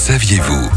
saviez-vous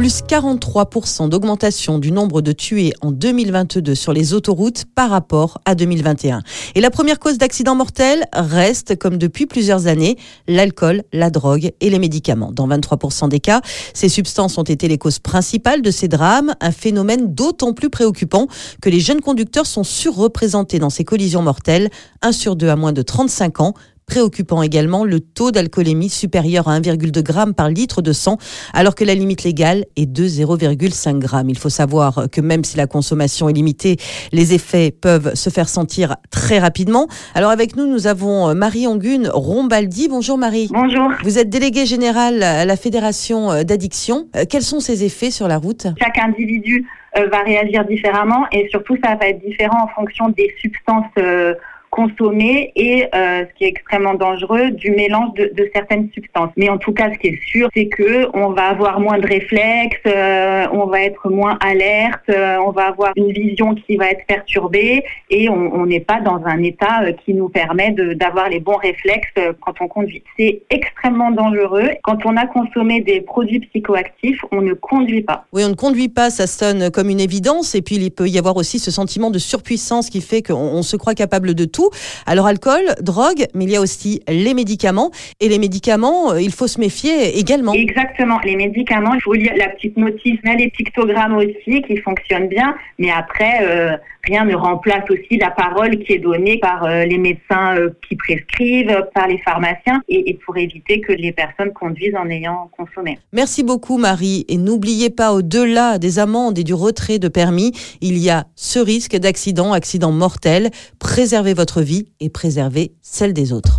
plus 43% d'augmentation du nombre de tués en 2022 sur les autoroutes par rapport à 2021. Et la première cause d'accident mortel reste, comme depuis plusieurs années, l'alcool, la drogue et les médicaments. Dans 23% des cas, ces substances ont été les causes principales de ces drames, un phénomène d'autant plus préoccupant que les jeunes conducteurs sont surreprésentés dans ces collisions mortelles, un sur deux à moins de 35 ans, Préoccupant également le taux d'alcoolémie supérieur à 1,2 g par litre de sang, alors que la limite légale est de 0,5 g. Il faut savoir que même si la consommation est limitée, les effets peuvent se faire sentir très rapidement. Alors avec nous, nous avons Marie Angune Rombaldi. Bonjour Marie. Bonjour. Vous êtes déléguée générale à la Fédération d'addiction. Euh, quels sont ces effets sur la route? Chaque individu euh, va réagir différemment et surtout ça va être différent en fonction des substances euh, consommer et euh, ce qui est extrêmement dangereux du mélange de, de, certaines substances. Mais en tout cas, ce qui est sûr, c'est que on va avoir moins de réflexes, euh, on va être moins alerte, euh, on va avoir une vision qui va être perturbée et on n'est pas dans un état euh, qui nous permet d'avoir les bons réflexes euh, quand on conduit. C'est extrêmement dangereux. Quand on a consommé des produits psychoactifs, on ne conduit pas. Oui, on ne conduit pas, ça sonne comme une évidence. Et puis il peut y avoir aussi ce sentiment de surpuissance qui fait qu'on se croit capable de tout alors alcool, drogue, mais il y a aussi les médicaments. Et les médicaments, euh, il faut se méfier également. Exactement. Les médicaments, il faut lire la petite notice, les pictogrammes aussi qui fonctionnent bien. Mais après, euh, rien ne remplace aussi la parole qui est donnée par euh, les médecins qui prescrivent, par les pharmaciens, et, et, pour éviter que les personnes conduisent en ayant consommé. Merci beaucoup Marie. Et n'oubliez pas, au-delà des amendes et du retrait de permis, il y a ce risque d'accident, accident mortel. Préservez votre vie et préserver celle des autres.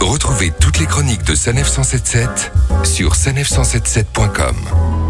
Retrouvez toutes les chroniques de Sanef 177 sur sanef177.com.